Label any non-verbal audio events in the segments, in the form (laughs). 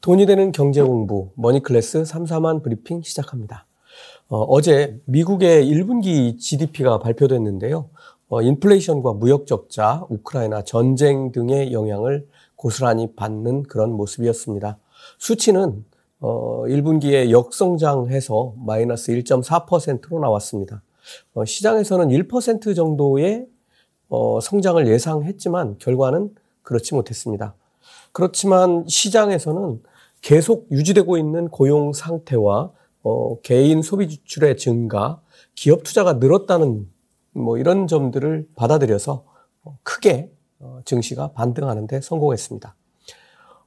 돈이 되는 경제 공부 머니클래스 3사만 브리핑 시작합니다. 어, 제 미국의 1분기 GDP가 발표됐는데요. 어, 인플레이션과 무역 적자, 우크라이나 전쟁 등의 영향을 고스란히 받는 그런 모습이었습니다. 수치는 어, 1분기에 역성장해서 마이너스 1.4%로 나왔습니다. 어, 시장에서는 1% 정도의 어, 성장을 예상했지만 결과는 그렇지 못했습니다. 그렇지만 시장에서는 계속 유지되고 있는 고용 상태와 어, 개인 소비 지출의 증가, 기업 투자가 늘었다는 뭐 이런 점들을 받아들여서 크게 어, 증시가 반등하는 데 성공했습니다.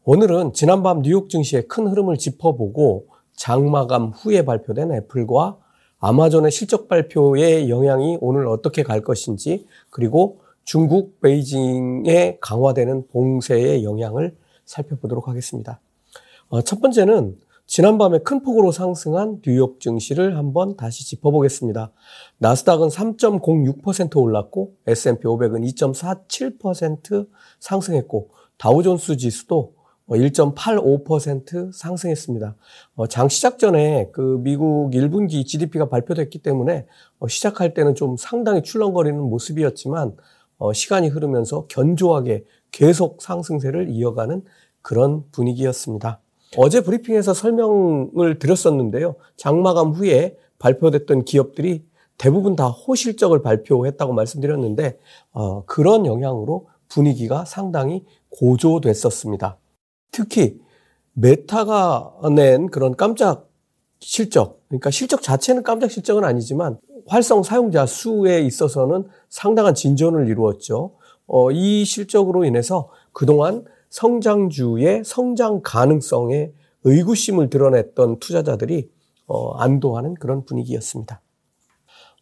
오늘은 지난밤 뉴욕 증시의 큰 흐름을 짚어보고 장마감 후에 발표된 애플과 아마존의 실적 발표의 영향이 오늘 어떻게 갈 것인지 그리고 중국 베이징에 강화되는 봉쇄의 영향을 살펴보도록 하겠습니다. 어, 첫 번째는 지난밤에 큰 폭으로 상승한 뉴욕 증시를 한번 다시 짚어보겠습니다. 나스닥은 3.06% 올랐고 S&P 500은 2.47% 상승했고 다우존스 지수도 1.85% 상승했습니다. 어, 장 시작 전에 그 미국 1분기 GDP가 발표됐기 때문에 어, 시작할 때는 좀 상당히 출렁거리는 모습이었지만 시간이 흐르면서 견조하게 계속 상승세를 이어가는 그런 분위기였습니다. 어제 브리핑에서 설명을 드렸었는데요. 장마감 후에 발표됐던 기업들이 대부분 다 호실적을 발표했다고 말씀드렸는데 어, 그런 영향으로 분위기가 상당히 고조됐었습니다. 특히 메타가 낸 그런 깜짝 실적, 그러니까 실적 자체는 깜짝 실적은 아니지만 활성 사용자 수에 있어서는 상당한 진전을 이루었죠. 어, 이 실적으로 인해서 그동안 성장주의 성장 가능성에 의구심을 드러냈던 투자자들이 어, 안도하는 그런 분위기였습니다.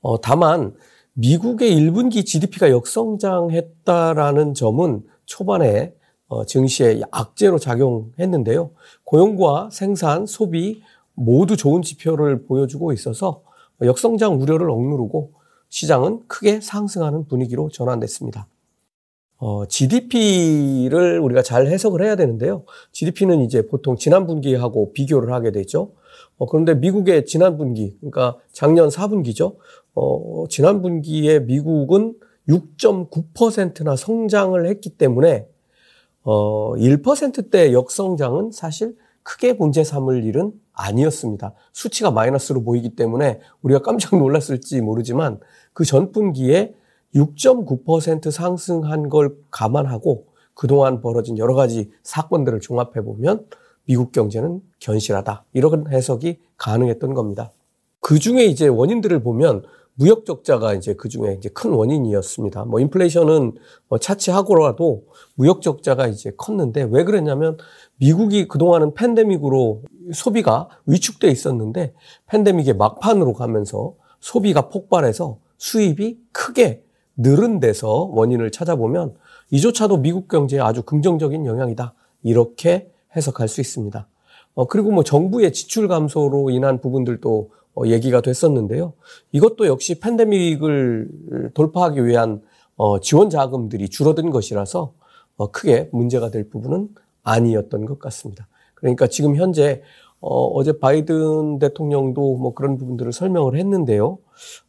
어, 다만 미국의 1분기 GDP가 역성장했다라는 점은 초반에 어, 증시에 악재로 작용했는데요. 고용과 생산, 소비 모두 좋은 지표를 보여주고 있어서 역성장 우려를 억누르고 시장은 크게 상승하는 분위기로 전환됐습니다. 어, GDP를 우리가 잘 해석을 해야 되는데요. GDP는 이제 보통 지난 분기하고 비교를 하게 되죠. 어, 그런데 미국의 지난 분기, 그러니까 작년 4분기죠. 어, 지난 분기에 미국은 6.9%나 성장을 했기 때문에 어, 1%대 역성장은 사실 크게 문제 삼을 일은 아니었습니다. 수치가 마이너스로 보이기 때문에 우리가 깜짝 놀랐을지 모르지만 그 전 분기에 6.9% 상승한 걸 감안하고 그동안 벌어진 여러 가지 사건들을 종합해 보면 미국 경제는 견실하다. 이런 해석이 가능했던 겁니다. 그 중에 이제 원인들을 보면 무역 적자가 이제 그 중에 이제 큰 원인이었습니다. 뭐 인플레이션은 뭐 차치하고라도 무역 적자가 이제 컸는데 왜 그랬냐면 미국이 그동안은 팬데믹으로 소비가 위축돼 있었는데 팬데믹의 막판으로 가면서 소비가 폭발해서 수입이 크게 늘은 데서 원인을 찾아보면 이조차도 미국 경제에 아주 긍정적인 영향이다. 이렇게 해석할 수 있습니다. 어, 그리고 뭐 정부의 지출 감소로 인한 부분들도 어, 얘기가 됐었는데요. 이것도 역시 팬데믹을 돌파하기 위한 어, 지원 자금들이 줄어든 것이라서 어, 크게 문제가 될 부분은 아니었던 것 같습니다. 그러니까 지금 현재 어, 어제 바이든 대통령도 뭐 그런 부분들을 설명을 했는데요.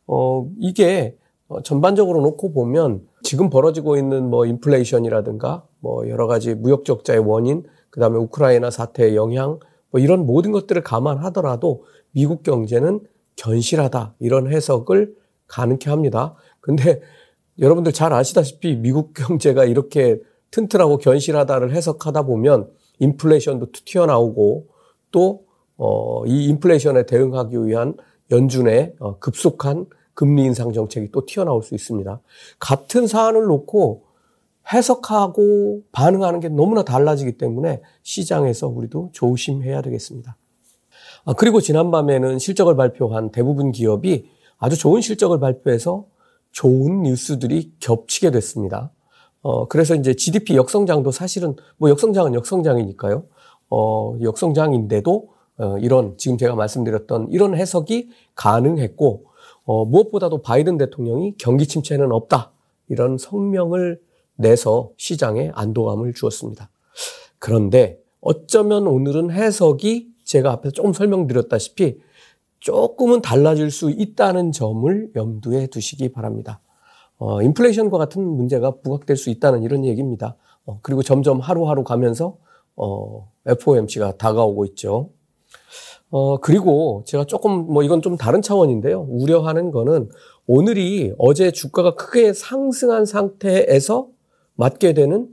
어, 이게 어, 전반적으로 놓고 보면 지금 벌어지고 있는 뭐 인플레이션이라든가 뭐 여러 가지 무역 적자의 원인, 그다음에 우크라이나 사태의 영향, 뭐 이런 모든 것들을 감안하더라도 미국 경제는 견실하다 이런 해석을 가능케 합니다. 근데 여러분들 잘 아시다시피 미국 (laughs) 경제가 이렇게 튼튼하고 견실하다를 해석하다 보면 인플레이션도 튀어나오고 또 어, 이 인플레이션에 대응하기 위한 연준의 어, 급속한 금리 인상 정책이 또 튀어나올 수 있습니다. 같은 사안을 놓고 해석하고 반응하는 게 너무나 달라지기 때문에 시장에서 우리도 조심해야 되겠습니다. 아, 그리고 지난밤에는 실적을 발표한 대부분 기업이 아주 좋은 실적을 발표해서 좋은 뉴스들이 겹치게 됐습니다. 어, 그래서 이제 GDP 역성장도 사실은 뭐 역성장은 역성장이니까요. 어, 역성장인데도 어, 이런 지금 제가 말씀드렸던 이런 해석이 가능했고 어, 무엇보다도 바이든 대통령이 경기 침체는 없다. 이런 성명을 내서 시장에 안도감을 주었습니다. 그런데 어쩌면 오늘은 해석이 제가 앞에서 조금 설명드렸다시피 조금은 달라질 수 있다는 점을 염두에 두시기 바랍니다. 어, 인플레이션과 같은 문제가 부각될 수 있다는 이런 얘기입니다. 어, 그리고 점점 하루하루 가면서 어, FOMC가 다가오고 있죠. 어, 그리고 제가 조금 뭐 이건 좀 다른 차원인데요. 우려하는 거는 오늘이 어제 주가가 크게 상승한 상태에서 맞게 되는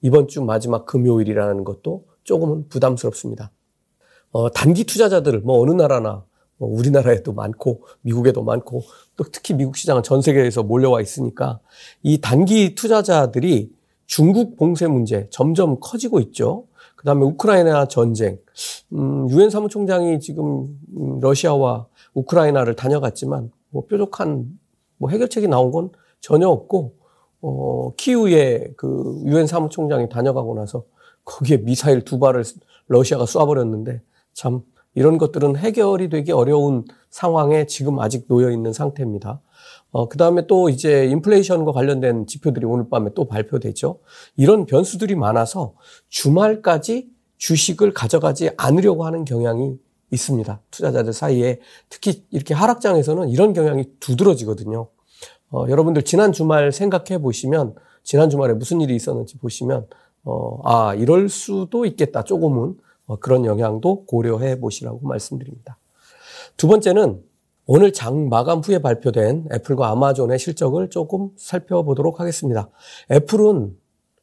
이번 주 마지막 금요일이라는 것도 조금은 부담스럽습니다. 어, 단기 투자자들, 뭐 어느 나라나, 뭐 우리나라에도 많고, 미국에도 많고, 또 특히 미국 시장은 전 세계에서 몰려와 있으니까 이 단기 투자자들이 중국 봉쇄 문제 점점 커지고 있죠. 그 다음에 우크라이나 전쟁. 음, 유엔 사무총장이 지금 음, 러시아와 우크라이나를 다녀갔지만 뭐 뾰족한 뭐 해결책이 나온 건 전혀 없고 어, 키우에 그 유엔 사무총장이 다녀가고 나서 거기에 미사일 두 발을 러시아가 쏴버렸는데 참 이런 것들은 해결이 되기 어려운 상황에 지금 아직 놓여 있는 상태입니다. 어, 그 다음에 또 이제 인플레이션과 관련된 지표들이 오늘 밤에 또 발표되죠. 이런 변수들이 많아서 주말까지 주식을 가져가지 않으려고 하는 경향이 있습니다. 투자자들 사이에 특히 이렇게 하락장에서는 이런 경향이 두드러지거든요. 어, 여러분들 지난 주말 생각해 보시면 지난 주말에 무슨 일이 있었는지 보시면 어, 아 이럴 수도 있겠다 조금은 어, 그런 영향도 고려해 보시라고 말씀드립니다. 두 번째는 오늘 장 마감 후에 발표된 애플과 아마존의 실적을 조금 살펴보도록 하겠습니다. 애플은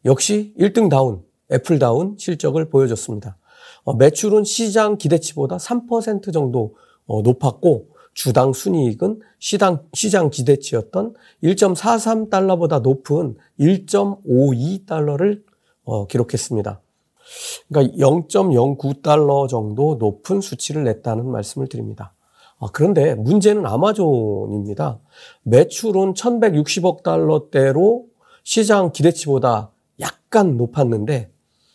역시 1등 다운, 애플다운 실적을 보여줬습니다. 어, 매출은 시장 기대치보다 3% 정도 어, 높았고 주당 순이익은 시당, 시장 기대치였던 1.43달러보다 높은 1.52달러를 어, 기록했습니다. 그러니까 0.09달러 정도 높은 수치를 냈다는 말씀을 드립니다. 아, 그런데 문제는 아마존입니다. 매출은 1160억 달러대로 시장 기대치보다 약간 높았는데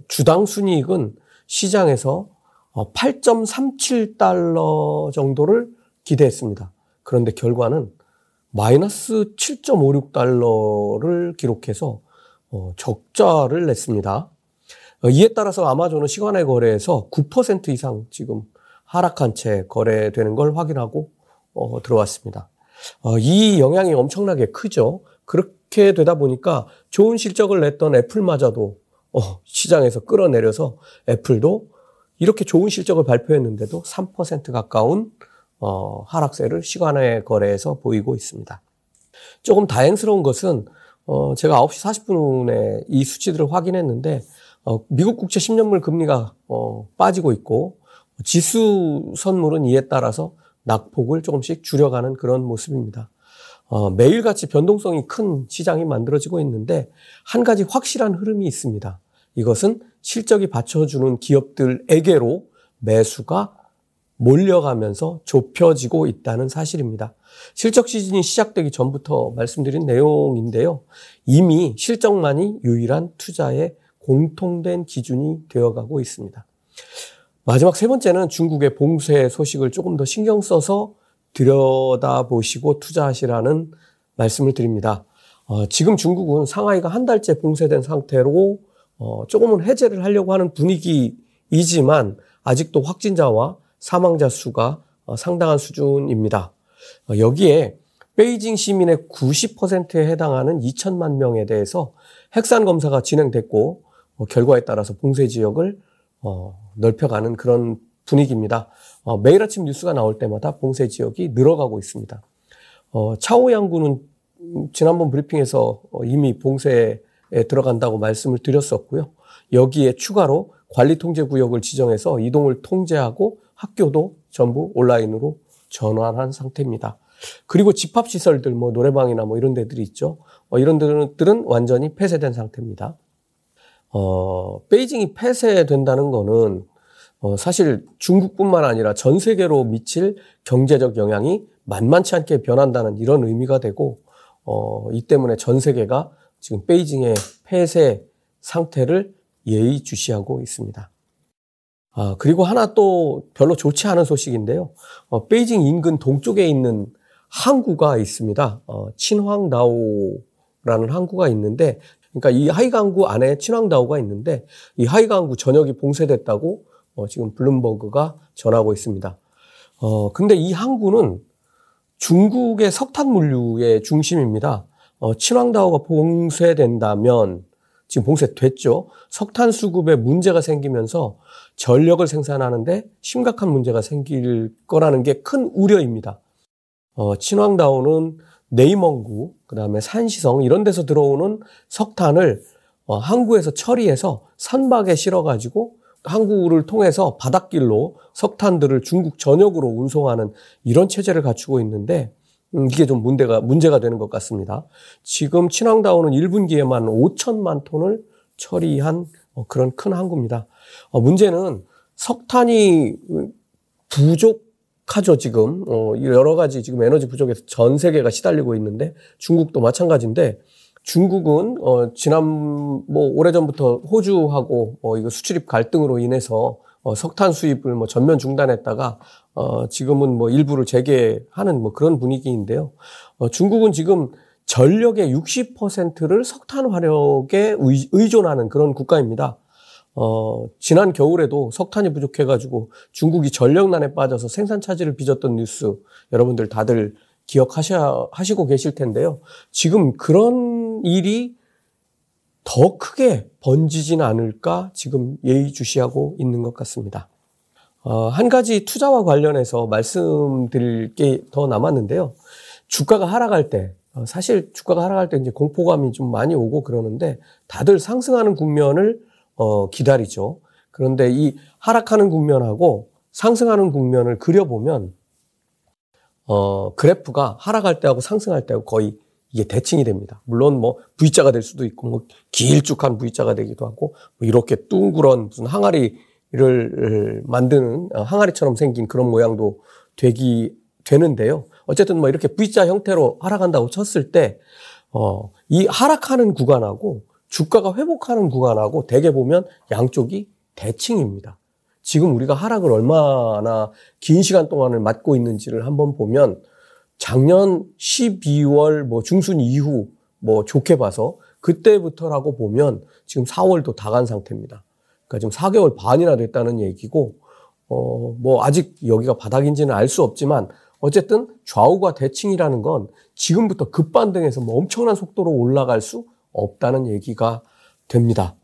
주당 순이익은 시장에서 8.37달러 어, 정도를 기대했습니다. 그런데 결과는 마이너스 7.56달러를 기록해서 어, 적자를 냈습니다. 어, 이에 따라서 아마존은 시간의 거래에서 9% 이상 지금 하락한 채 거래되는 걸 확인하고 어, 들어왔습니다. 어, 이 영향이 엄청나게 크죠. 그렇게 되다 보니까 좋은 실적을 냈던 애플마저도 어, 시장에서 끌어내려서 애플도 이렇게 좋은 실적을 발표했는데도 3% 가까운 어, 하락세를 시간의 거래에서 보이고 있습니다. 조금 다행스러운 것은 어, 제가 9시 40분에 이 수치들을 확인했는데 어, 미국 국채 10년물 금리가 어, 빠지고 있고 지수 선물은 이에 따라서 낙폭을 조금씩 줄여가는 그런 모습입니다. 어, 매일같이 변동성이 큰 시장이 만들어지고 있는데 한 가지 확실한 흐름이 있습니다. 이것은 실적이 받쳐주는 기업들에게로 매수가 몰려가면서 좁혀지고 있다는 사실입니다. 실적 시즌이 시작되기 전부터 말씀드린 내용인데요. 이미 실적만이 유일한 투자의 공통된 기준이 되어가고 있습니다. 마지막 세 번째는 중국의 봉쇄 소식을 조금 더 신경 써서 들여다보시고 투자하시라는 말씀을 드립니다. 어, 지금 중국은 상하이가 한 달째 봉쇄된 상태로 어, 조금은 해제를 하려고 하는 분위기이지만 아직도 확진자와 사망자 수가 어, 상당한 수준입니다. 어, 여기에 베이징 시민의 90%에 해당하는 2천만 명에 대해서 핵산 검사가 진행됐고 어, 결과에 따라서 봉쇄 지역을 어, 넓혀가는 그런 분위기입니다. 어, 매일 아침 뉴스가 나올 때마다 봉쇄 지역이 늘어가고 있습니다. 어, 차오 양구는 지난번 브리핑에서 어, 이미 봉쇄에 들어간다고 말씀을 드렸었고요. 여기에 추가로 관리 통제 구역을 지정해서 이동을 통제하고 학교도 전부 온라인으로 전환한 상태입니다. 그리고 집합 시설들 뭐 노래방이나 뭐 이런 데들이 있죠. 어, 이런 데들은 완전히 폐쇄된 상태입니다. 어, 베이징이 폐쇄된다는 거는 어, 사실 중국뿐만 아니라 전 세계로 미칠 경제적 영향이 만만치 않게 변한다는 이런 의미가 되고 어, 이 때문에 전 세계가 지금 베이징의 폐쇄 상태를 예의주시하고 있습니다. 아, 그리고 하나 또 별로 좋지 않은 소식인데요. 어, 베이징 인근 동쪽에 있는 항구가 있습니다. 어, 친황다오라는 항구가 있는데 그러니까 이 하이강구 안에 친왕다오가 있는데 이 하이강구 전역이 봉쇄됐다고 어, 지금 블룸버그가 전하고 있습니다. 어, 근데 이 항구는 중국의 석탄 물류의 중심입니다. 어, 친왕다오가 봉쇄된다면 지금 봉쇄됐죠. 석탄 수급에 문제가 생기면서 전력을 생산하는데 심각한 문제가 생길 거라는 게 큰 우려입니다. 어, 친왕다오는 네이멍구, 그 다음에 산시성 이런 데서 들어오는 석탄을 어, 항구에서 처리해서 선박에 실어가지고 항구를 통해서 바닷길로 석탄들을 중국 전역으로 운송하는 이런 체제를 갖추고 있는데 음, 이게 좀 문제가 문제가 되는 것 같습니다. 지금 친황다운은 1분기에만 5천만 톤을 처리한 어, 그런 큰 항구입니다. 어, 문제는 석탄이 부족 하죠 지금 어, 여러 가지 지금 에너지 부족에서 전 세계가 시달리고 있는데 중국도 마찬가지인데 중국은 어 지난 뭐 오래 전부터 호주하고 어 이거 수출입 갈등으로 인해서 어 석탄 수입을 뭐 전면 중단했다가 어 지금은 뭐 일부를 재개하는 뭐 그런 분위기인데요. 어 중국은 지금 전력의 60%를 석탄 화력에 의, 의존하는 그런 국가입니다. 어, 지난 겨울에도 석탄이 부족해가지고 중국이 전력난에 빠져서 생산 차질을 빚었던 뉴스 여러분들 다들 기억하셔, 하시고 계실 텐데요. 지금 그런 일이 더 크게 번지진 않을까 지금 예의주시하고 있는 것 같습니다. 어, 한 가지 투자와 관련해서 말씀드릴 게 더 남았는데요. 주가가 하락할 때, 어, 사실 주가가 하락할 때 이제 공포감이 좀 많이 오고 그러는데 다들 상승하는 국면을 어, 기다리죠. 그런데 이 하락하는 국면하고 상승하는 국면을 그려보면 어, 그래프가 하락할 때하고 상승할 때하고 거의 이게 대칭이 됩니다. 물론 뭐 V자가 될 수도 있고 뭐 길쭉한 V자가 되기도 하고 뭐 이렇게 둥그런 무슨 항아리를 만드는 어, 항아리처럼 생긴 그런 모양도 되기 되는데요. 어쨌든 뭐 이렇게 V자 형태로 하락한다고 쳤을 때 어, 이 하락하는 구간하고 주가가 회복하는 구간하고 대개 보면 양쪽이 대칭입니다. 지금 우리가 하락을 얼마나 긴 시간 동안을 맞고 있는지를 한번 보면 작년 12월 뭐 중순 이후 뭐 좋게 봐서 그때부터라고 보면 지금 4월도 다 간 상태입니다. 그러니까 지금 4개월 반이나 됐다는 얘기고 어 뭐 아직 여기가 바닥인지는 알 수 없지만 어쨌든 좌우가 대칭이라는 건 지금부터 급반등해서 뭐 엄청난 속도로 올라갈 수 없다는 얘기가 됩니다.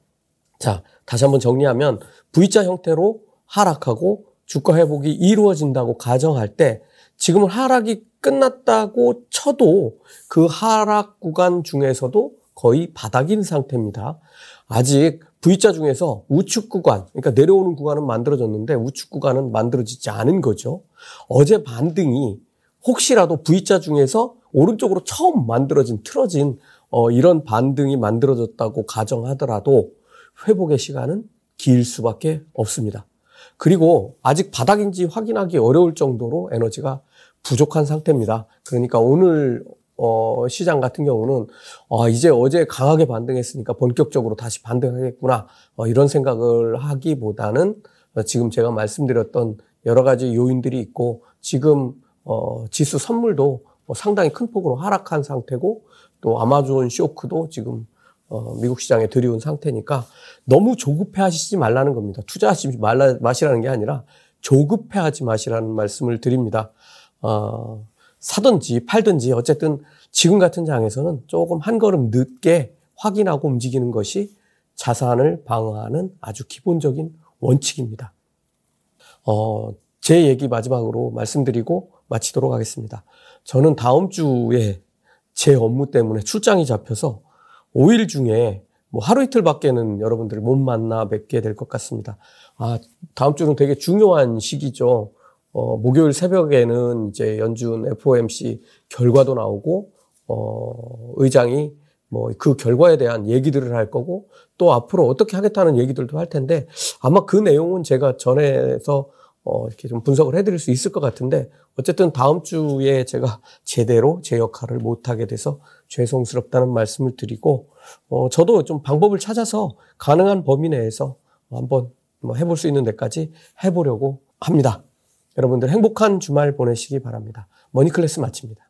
자, 다시 한번 정리하면 V자 형태로 하락하고 주가 회복이 이루어진다고 가정할 때 지금은 하락이 끝났다고 쳐도 그 하락 구간 중에서도 거의 바닥인 상태입니다. 아직 V자 중에서 우측 구간, 그러니까 내려오는 구간은 만들어졌는데 우측 구간은 만들어지지 않은 거죠. 어제 반등이 혹시라도 V자 중에서 오른쪽으로 처음 만들어진, 틀어진 어, 이런 반등이 만들어졌다고 가정하더라도 회복의 시간은 길 수밖에 없습니다. 그리고 아직 바닥인지 확인하기 어려울 정도로 에너지가 부족한 상태입니다. 그러니까 오늘 어, 시장 같은 경우는 어, 이제 어제 강하게 반등했으니까 본격적으로 다시 반등하겠구나 어, 이런 생각을 하기보다는 어, 지금 제가 말씀드렸던 여러 가지 요인들이 있고 지금 어, 지수 선물도 뭐 상당히 큰 폭으로 하락한 상태고 또 아마존 쇼크도 지금 어, 미국 시장에 들이온 상태니까 너무 조급해 하시지 말라는 겁니다. 투자하지 말라, 마시라는 게 아니라 조급해 하지 마시라는 말씀을 드립니다. 어, 사든지 팔든지 어쨌든 지금 같은 장에서는 조금 한 걸음 늦게 확인하고 움직이는 것이 자산을 방어하는 아주 기본적인 원칙입니다. 어, 제 얘기 마지막으로 말씀드리고 마치도록 하겠습니다. 저는 다음 주에 제 업무 때문에 출장이 잡혀서 5일 중에 뭐 하루 이틀밖에는 여러분들이 못 만나 뵙게 될 것 같습니다. 아, 다음 주는 되게 중요한 시기죠. 어, 목요일 새벽에는 이제 연준 FOMC 결과도 나오고, 어, 의장이 뭐 그 결과에 대한 얘기들을 할 거고, 또 앞으로 어떻게 하겠다는 얘기들도 할 텐데, 아마 그 내용은 제가 전에서 어, 이렇게 좀 분석을 해드릴 수 있을 것 같은데, 어쨌든 다음 주에 제가 제대로 제 역할을 못하게 돼서 죄송스럽다는 말씀을 드리고, 어, 저도 좀 방법을 찾아서 가능한 범위 내에서 한번 뭐 해볼 수 있는 데까지 해보려고 합니다. 여러분들 행복한 주말 보내시기 바랍니다. 머니클래스 마칩니다.